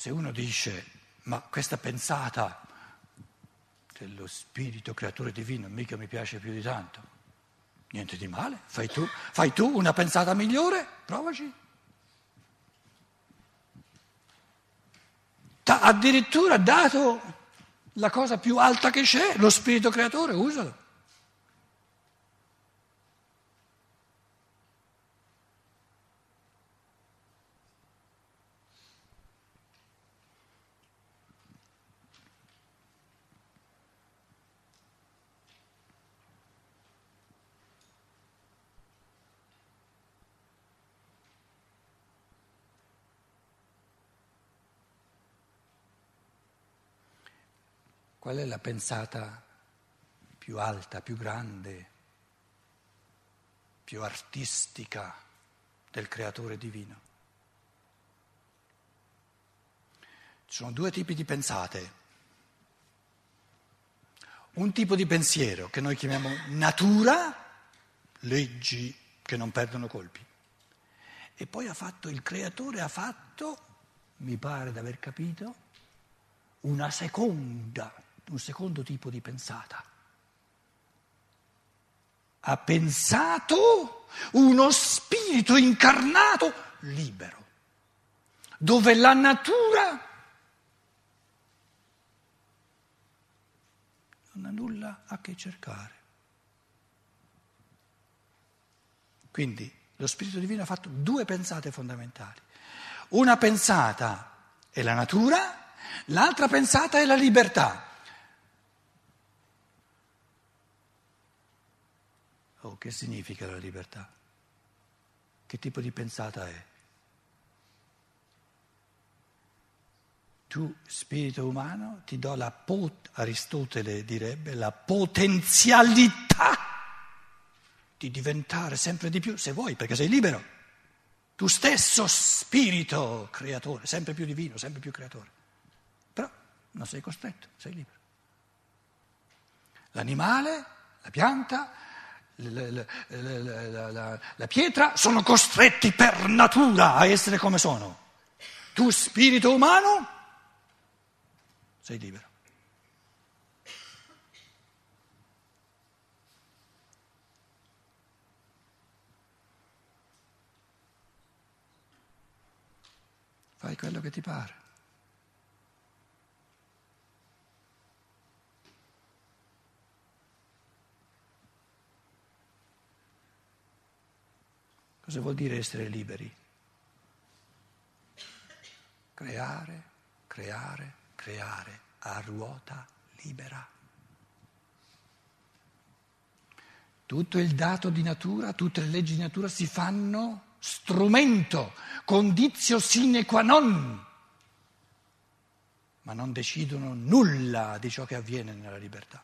Se uno dice, ma questa pensata dello spirito creatore divino mica mi piace più di tanto, niente di male, fai tu, fai tu una pensata migliore, provaci. T'ha addirittura dato la cosa più alta che c'è, lo spirito creatore, usalo. Qual è la pensata più alta, più grande, più artistica del creatore divino? Ci sono due tipi di pensate. Un tipo di pensiero che noi chiamiamo natura, leggi che non perdono colpi. E poi ha fatto, il creatore ha fatto, mi pare di aver capito, una seconda un secondo tipo di pensata. Ha pensato uno spirito incarnato libero, dove la natura non ha nulla a che cercare. Quindi lo Spirito Divino ha fatto due pensate fondamentali. Una pensata è la natura, l'altra pensata è la libertà. Oh, che significa la libertà? Che tipo di pensata è? Tu, spirito umano, ti do la pot- Aristotele direbbe, la potenzialità di diventare sempre di più, se vuoi, perché sei libero. Tu stesso spirito creatore, sempre più divino, sempre più creatore. Però non sei costretto, sei libero. L'animale, la pianta, la, la, la, pietra sono costretti per natura a essere come sono. Tu spirito umano sei libero. Fai quello che ti pare. Cosa vuol dire essere liberi? Creare, creare, creare a ruota libera. Tutto il dato di natura, tutte le leggi di natura si fanno strumento, condizio sine qua non, ma non decidono nulla di ciò che avviene nella libertà.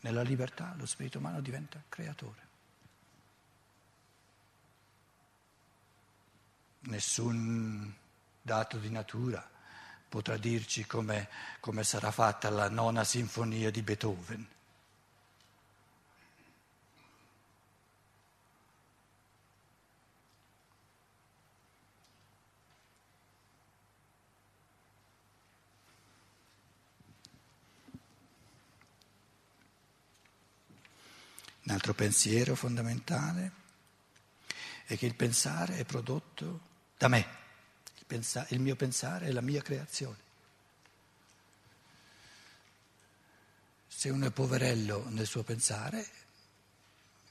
Nella libertà lo spirito umano diventa creatore. Nessun dato di natura potrà dirci come, come sarà fatta la nona sinfonia di Beethoven. Un altro pensiero fondamentale è che il pensare è prodotto da me. Il, pensa- il mio pensare è la mia creazione. Se uno è poverello nel suo pensare,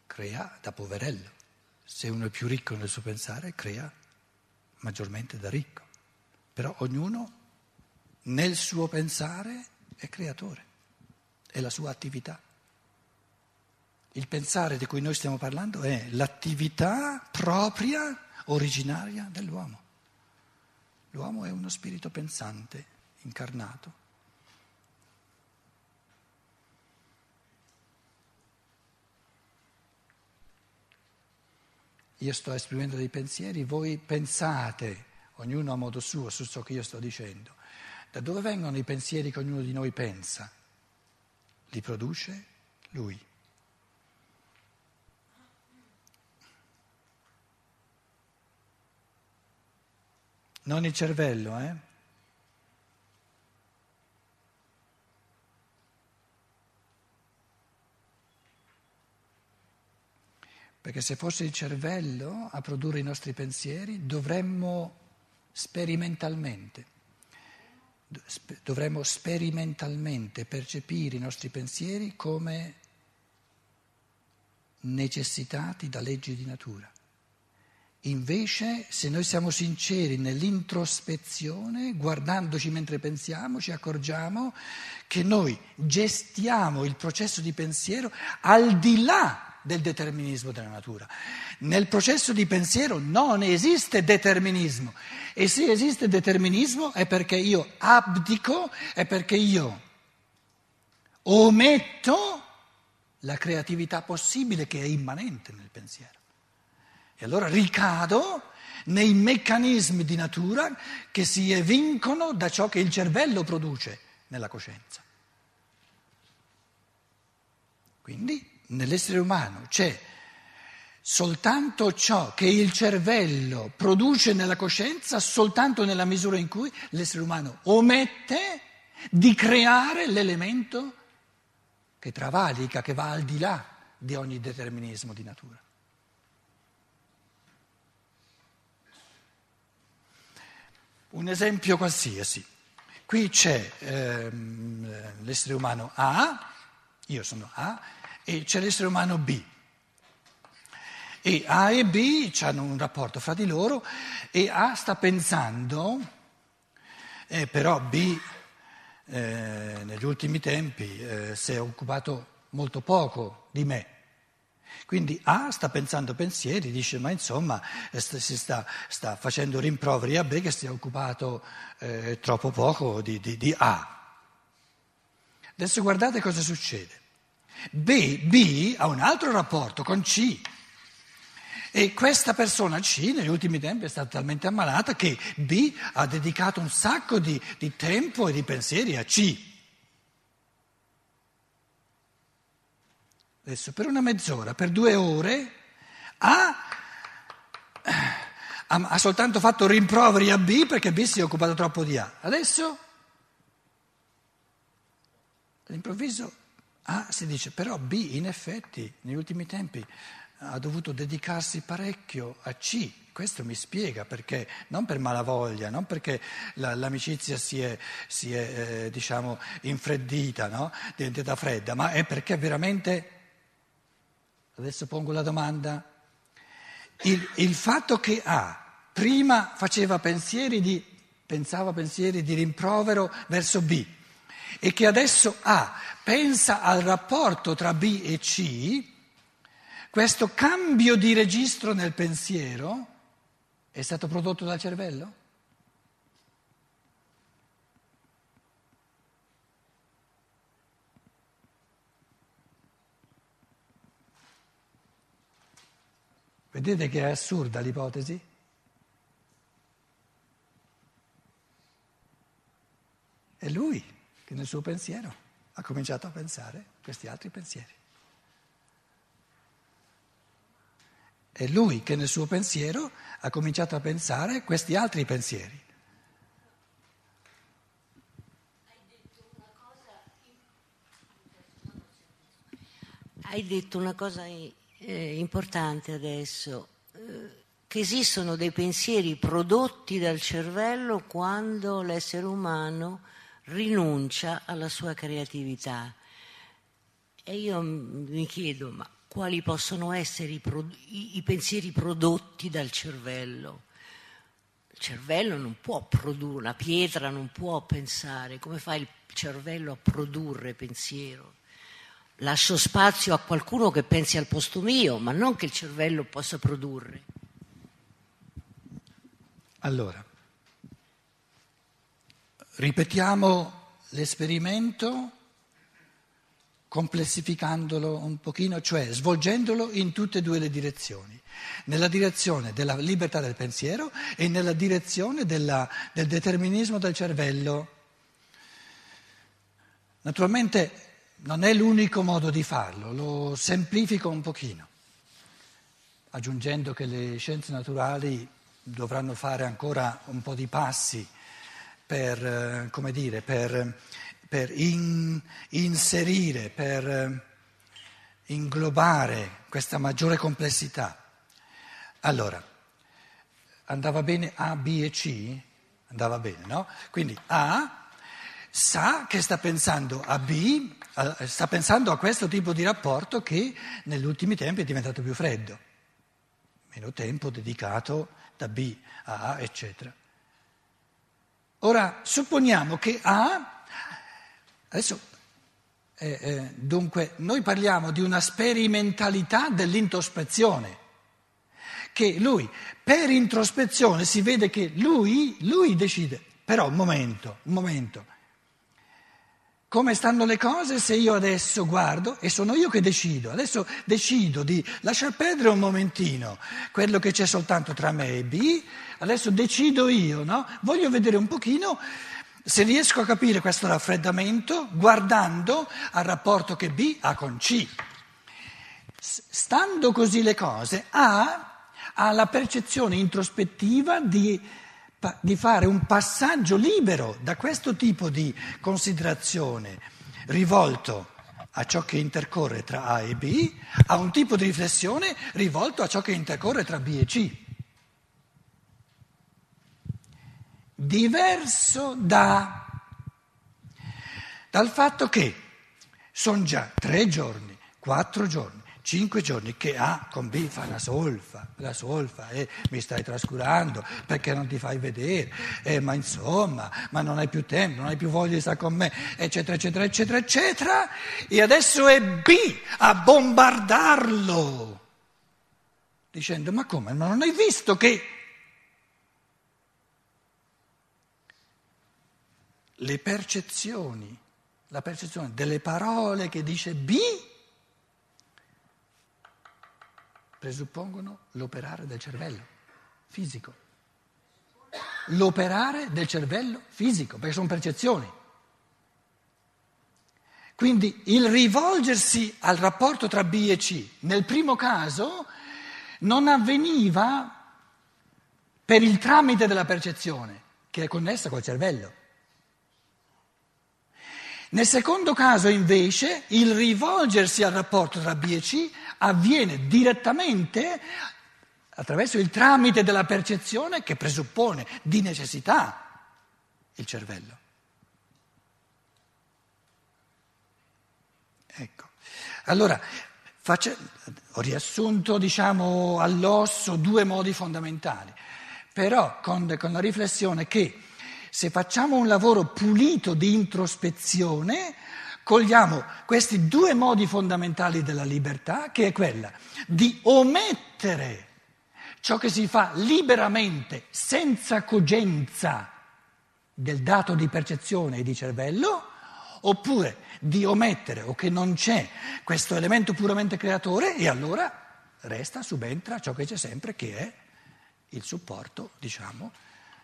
crea da poverello. Se uno è più ricco nel suo pensare, crea maggiormente da ricco. Però ognuno nel suo pensare è creatore, è la sua attività. Il pensare di cui noi stiamo parlando è l'attività propria originaria dell'uomo. L'uomo è uno spirito pensante, incarnato. Io sto esprimendo dei pensieri, voi pensate, ognuno a modo suo, su ciò che io sto dicendo. Da dove vengono i pensieri che ognuno di noi pensa? Li produce lui. Non il cervello, eh? Perché se fosse il cervello a produrre i nostri pensieri, dovremmo sperimentalmente, dovremmo sperimentalmente percepire i nostri pensieri come necessitati da leggi di natura. Invece, se noi siamo sinceri nell'introspezione, guardandoci mentre pensiamo, ci accorgiamo che noi gestiamo il processo di pensiero al di là del determinismo della natura. Nel processo di pensiero non esiste determinismo e se esiste determinismo è perché io abdico, è perché io ometto la creatività possibile che è immanente nel pensiero. E allora ricado nei meccanismi di natura che si evincono da ciò che il cervello produce nella coscienza. Quindi nell'essere umano c'è soltanto ciò che il cervello produce nella coscienza, soltanto nella misura in cui l'essere umano omette di creare l'elemento che travalica, che va al di là di ogni determinismo di natura. Un esempio qualsiasi. Qui c'è ehm, l'essere umano A, io sono A, e c'è l'essere umano B. E A e B hanno un rapporto fra di loro e A sta pensando, eh, però B eh, negli ultimi tempi eh, si è occupato molto poco di me. Quindi A sta pensando pensieri, dice ma insomma si sta, sta facendo rimproveri a B che si è occupato eh, troppo poco di, di, di A. Adesso guardate cosa succede. B, B ha un altro rapporto con C. E questa persona C negli ultimi tempi è stata talmente ammalata che B ha dedicato un sacco di, di tempo e di pensieri a C. Adesso per una mezz'ora, per due ore, A ha, soltanto fatto rimproveri a B perché B si è occupato troppo di A. Adesso, all'improvviso, A si dice, però B in effetti negli ultimi tempi ha dovuto dedicarsi parecchio a C. Questo mi spiega perché, non per malavoglia, non perché la, l'amicizia si è, si è eh, diciamo, infreddita, no? diventata fredda, ma è perché veramente Adesso pongo la domanda. Il, il fatto che A prima faceva pensieri di, pensava pensieri di rimprovero verso B e che adesso A pensa al rapporto tra B e C, questo cambio di registro nel pensiero è stato prodotto dal cervello? Vedete che è assurda l'ipotesi? È lui che nel suo pensiero ha cominciato a pensare questi altri pensieri. È lui che nel suo pensiero ha cominciato a pensare questi altri pensieri. Hai detto una cosa eh, importante adesso, eh, che esistono dei pensieri prodotti dal cervello quando l'essere umano rinuncia alla sua creatività. E io mi chiedo, ma quali possono essere i, pro- i, i pensieri prodotti dal cervello? Il cervello non può produrre, una pietra non può pensare, come fa il cervello a produrre pensiero? Lascio spazio a qualcuno che pensi al posto mio, ma non che il cervello possa produrre. Allora, ripetiamo l'esperimento complessificandolo un pochino, cioè svolgendolo in tutte e due le direzioni, nella direzione della libertà del pensiero e nella direzione della, del determinismo del cervello. Naturalmente non è l'unico modo di farlo, lo semplifico un pochino, aggiungendo che le scienze naturali dovranno fare ancora un po' di passi per, eh, come dire, per, per in, inserire, per eh, inglobare questa maggiore complessità. Allora, andava bene A, B e C? Andava bene, no? Quindi A sa che sta pensando a B, sta pensando a questo tipo di rapporto che negli ultimi tempi è diventato più freddo, meno tempo dedicato da B a A, eccetera. Ora, supponiamo che A, adesso, eh, eh, dunque, noi parliamo di una sperimentalità dell'introspezione, che lui, per introspezione, si vede che lui, lui decide, però un momento, un momento, come stanno le cose se io adesso guardo e sono io che decido, adesso decido di lasciar perdere un momentino quello che c'è soltanto tra me e B, adesso decido io, no? Voglio vedere un pochino se riesco a capire questo raffreddamento guardando al rapporto che B ha con C. Stando così le cose, A ha la percezione introspettiva di di fare un passaggio libero da questo tipo di considerazione rivolto a ciò che intercorre tra A e B, a un tipo di riflessione rivolto a ciò che intercorre tra B e C. Diverso da, dal fatto che sono già tre giorni, quattro giorni, cinque giorni che A con B fa la solfa, la solfa e mi stai trascurando perché non ti fai vedere, eh, ma insomma, ma non hai più tempo, non hai più voglia di stare con me, eccetera, eccetera, eccetera, eccetera, e adesso è B a bombardarlo, dicendo ma come, ma non hai visto che... Le percezioni, la percezione delle parole che dice B presuppongono l'operare del cervello fisico. L'operare del cervello fisico, perché sono percezioni. Quindi il rivolgersi al rapporto tra B e C nel primo caso non avveniva per il tramite della percezione, che è connessa col cervello. Nel secondo caso invece il rivolgersi al rapporto tra B e C avviene direttamente attraverso il tramite della percezione che presuppone di necessità il cervello. Ecco. Allora, faccio, ho riassunto diciamo, all'osso due modi fondamentali, però con, con la riflessione che se facciamo un lavoro pulito di introspezione, cogliamo questi due modi fondamentali della libertà, che è quella di omettere ciò che si fa liberamente, senza cogenza del dato di percezione e di cervello, oppure di omettere o che non c'è questo elemento puramente creatore e allora resta, subentra ciò che c'è sempre, che è il supporto, diciamo,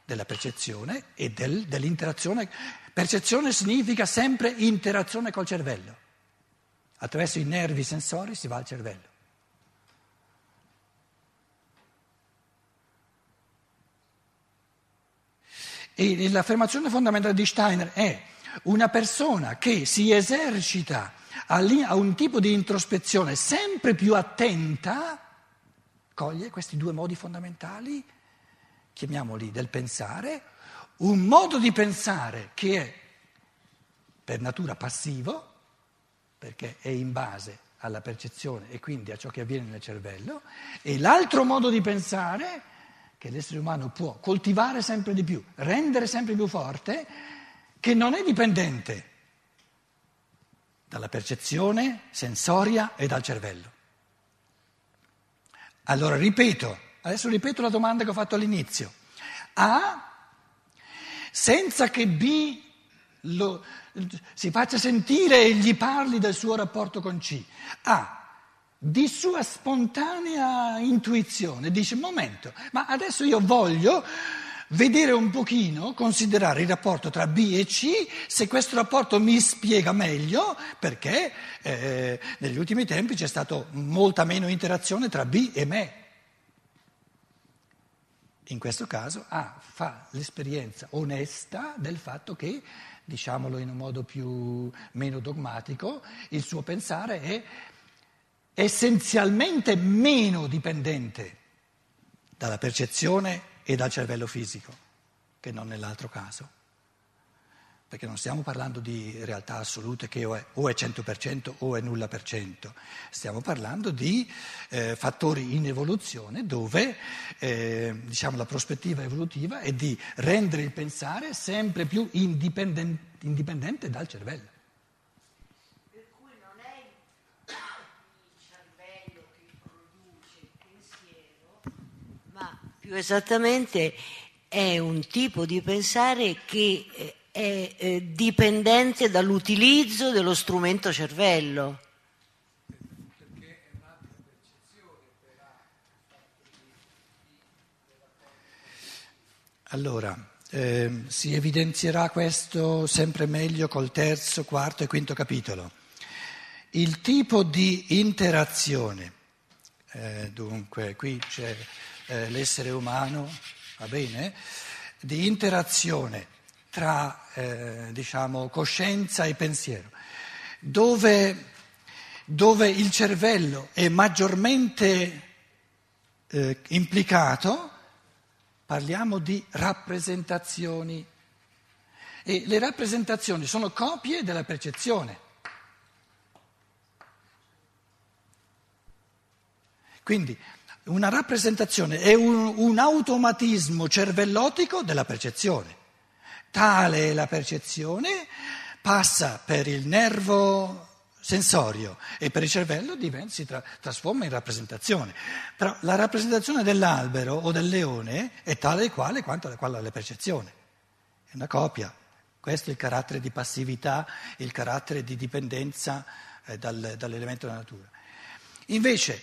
della percezione e del, dell'interazione. Percezione significa sempre interazione col cervello. Attraverso i nervi sensori si va al cervello. E l'affermazione fondamentale di Steiner è una persona che si esercita a un tipo di introspezione sempre più attenta, coglie questi due modi fondamentali chiamiamoli del pensare, un modo di pensare che è per natura passivo, perché è in base alla percezione e quindi a ciò che avviene nel cervello, e l'altro modo di pensare che l'essere umano può coltivare sempre di più, rendere sempre più forte, che non è dipendente dalla percezione sensoria e dal cervello. Allora ripeto, Adesso ripeto la domanda che ho fatto all'inizio. A, senza che B lo, si faccia sentire e gli parli del suo rapporto con C, A, di sua spontanea intuizione, dice, momento, ma adesso io voglio vedere un pochino, considerare il rapporto tra B e C, se questo rapporto mi spiega meglio, perché eh, negli ultimi tempi c'è stata molta meno interazione tra B e me. In questo caso ah, fa l'esperienza onesta del fatto che, diciamolo in un modo più, meno dogmatico, il suo pensare è essenzialmente meno dipendente dalla percezione e dal cervello fisico che non nell'altro caso. Perché non stiamo parlando di realtà assolute che o è, o è 100% o è nulla per cento, stiamo parlando di eh, fattori in evoluzione dove eh, diciamo, la prospettiva evolutiva è di rendere il pensare sempre più indipendente, indipendente dal cervello. più esattamente è un tipo di pensare che eh, è eh, dipendente dall'utilizzo dello strumento cervello. Allora, eh, si evidenzierà questo sempre meglio col terzo, quarto e quinto capitolo. Il tipo di interazione, eh, dunque qui c'è eh, l'essere umano, va bene, di interazione tra eh, diciamo, coscienza e pensiero, dove, dove il cervello è maggiormente eh, implicato, parliamo di rappresentazioni. E le rappresentazioni sono copie della percezione. Quindi una rappresentazione è un, un automatismo cervellotico della percezione. Tale è la percezione, passa per il nervo sensorio e per il cervello diventa, si tra, trasforma in rappresentazione. Però la rappresentazione dell'albero o del leone è tale e quale quanto quella della percezione. È una copia. Questo è il carattere di passività, il carattere di dipendenza eh, dal, dall'elemento della natura. Invece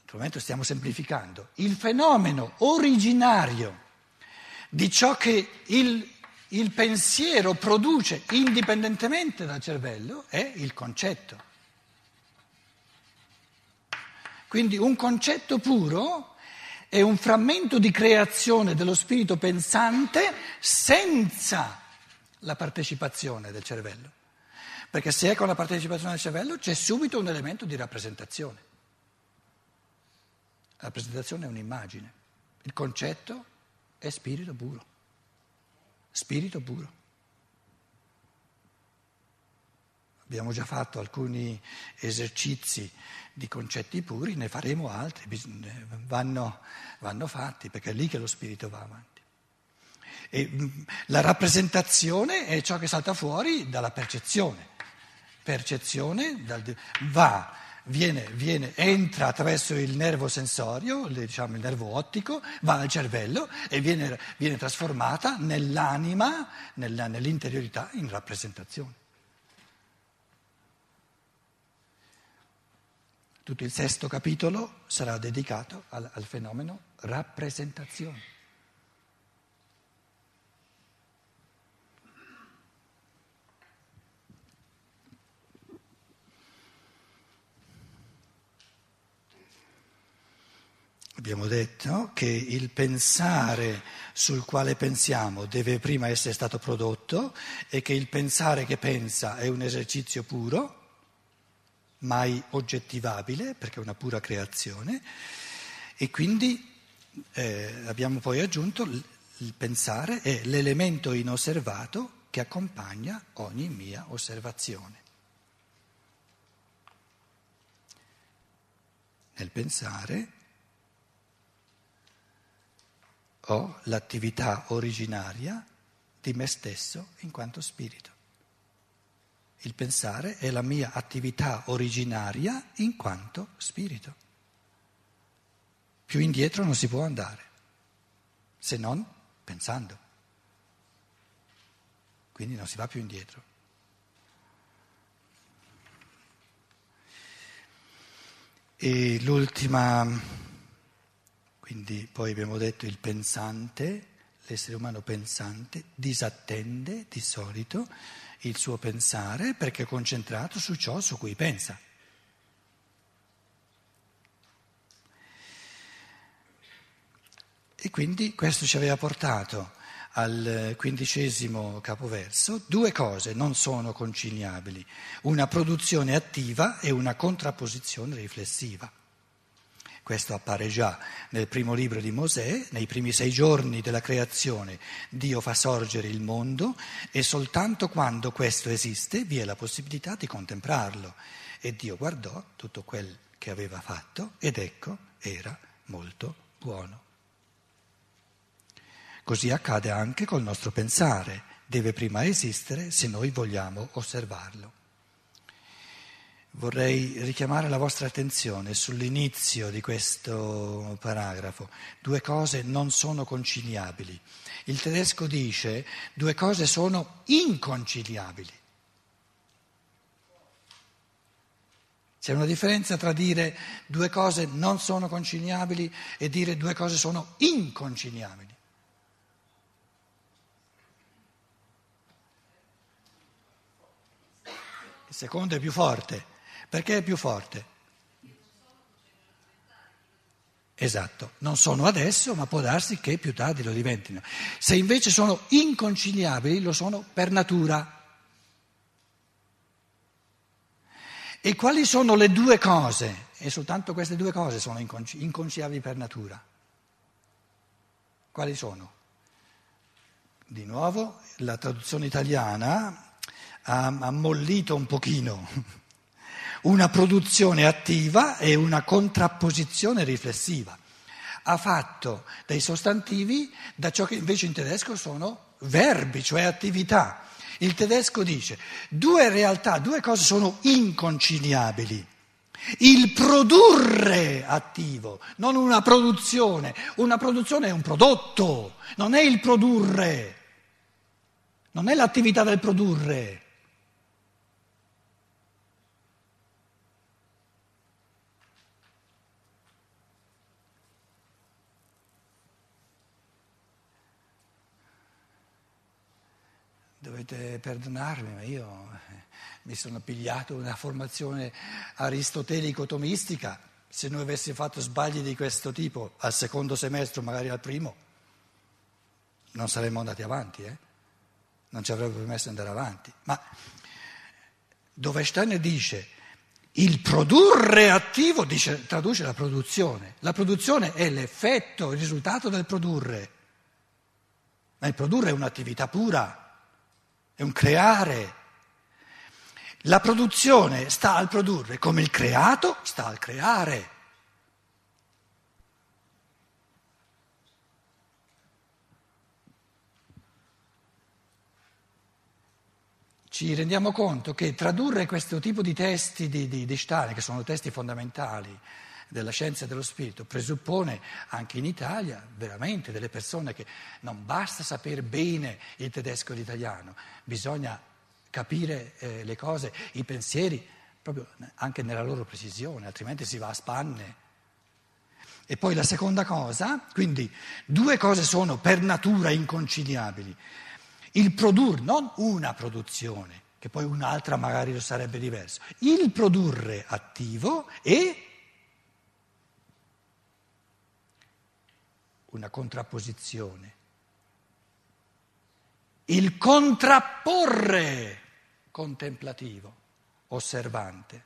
naturalmente stiamo semplificando, il fenomeno originario di ciò che il, il pensiero produce indipendentemente dal cervello è il concetto. Quindi un concetto puro è un frammento di creazione dello spirito pensante senza la partecipazione del cervello. Perché se è con la partecipazione del cervello c'è subito un elemento di rappresentazione. La rappresentazione è un'immagine, il concetto è spirito puro, spirito puro. Abbiamo già fatto alcuni esercizi di concetti puri, ne faremo altri, vanno, vanno fatti perché è lì che lo spirito va avanti. E mm, la rappresentazione è ciò che salta fuori dalla percezione. Percezione va viene, viene, entra attraverso il nervo sensorio, diciamo il nervo ottico, va al cervello e viene, viene trasformata nell'anima, nella, nell'interiorità in rappresentazione. Tutto il sesto capitolo sarà dedicato al, al fenomeno rappresentazione. Abbiamo detto che il pensare sul quale pensiamo deve prima essere stato prodotto e che il pensare che pensa è un esercizio puro, mai oggettivabile perché è una pura creazione e quindi eh, abbiamo poi aggiunto il pensare è l'elemento inosservato che accompagna ogni mia osservazione. Nel pensare ho l'attività originaria di me stesso in quanto spirito. Il pensare è la mia attività originaria in quanto spirito. Più indietro non si può andare, se non pensando. Quindi non si va più indietro. E l'ultima quindi poi abbiamo detto il pensante, l'essere umano pensante, disattende di solito il suo pensare perché è concentrato su ciò su cui pensa. E quindi questo ci aveva portato al quindicesimo capoverso, due cose non sono conciliabili, una produzione attiva e una contrapposizione riflessiva. Questo appare già nel primo libro di Mosè, nei primi sei giorni della creazione Dio fa sorgere il mondo e soltanto quando questo esiste vi è la possibilità di contemplarlo. E Dio guardò tutto quel che aveva fatto ed ecco era molto buono. Così accade anche col nostro pensare, deve prima esistere se noi vogliamo osservarlo. Vorrei richiamare la vostra attenzione sull'inizio di questo paragrafo. Due cose non sono conciliabili. Il tedesco dice due cose sono inconciliabili. C'è una differenza tra dire due cose non sono conciliabili e dire due cose sono inconciliabili. Il secondo è più forte. Perché è più forte? Esatto, non sono adesso, ma può darsi che più tardi lo diventino. Se invece sono inconciliabili, lo sono per natura. E quali sono le due cose? E soltanto queste due cose sono inconciliabili per natura. Quali sono? Di nuovo, la traduzione italiana ha ammollito un pochino una produzione attiva e una contrapposizione riflessiva. Ha fatto dei sostantivi da ciò che invece in tedesco sono verbi, cioè attività. Il tedesco dice due realtà, due cose sono inconciliabili. Il produrre attivo, non una produzione. Una produzione è un prodotto, non è il produrre, non è l'attività del produrre. Dovete perdonarmi, ma io eh, mi sono pigliato una formazione aristotelico-tomistica. Se noi avessimo fatto sbagli di questo tipo al secondo semestre, magari al primo, non saremmo andati avanti, eh? non ci avrebbe permesso di andare avanti. Ma dove Steiner dice il produrre attivo, dice, traduce la produzione. La produzione è l'effetto, il risultato del produrre. Ma il produrre è un'attività pura è un creare. La produzione sta al produrre, come il creato sta al creare. Ci rendiamo conto che tradurre questo tipo di testi di, di, di Stalin, che sono testi fondamentali, della scienza dello spirito presuppone anche in Italia veramente delle persone che non basta sapere bene il tedesco e l'italiano, bisogna capire eh, le cose, i pensieri, proprio anche nella loro precisione, altrimenti si va a spanne. E poi la seconda cosa, quindi due cose sono per natura inconciliabili. Il produrre, non una produzione, che poi un'altra magari lo sarebbe diverso, il produrre attivo e una contrapposizione. Il contrapporre contemplativo, osservante.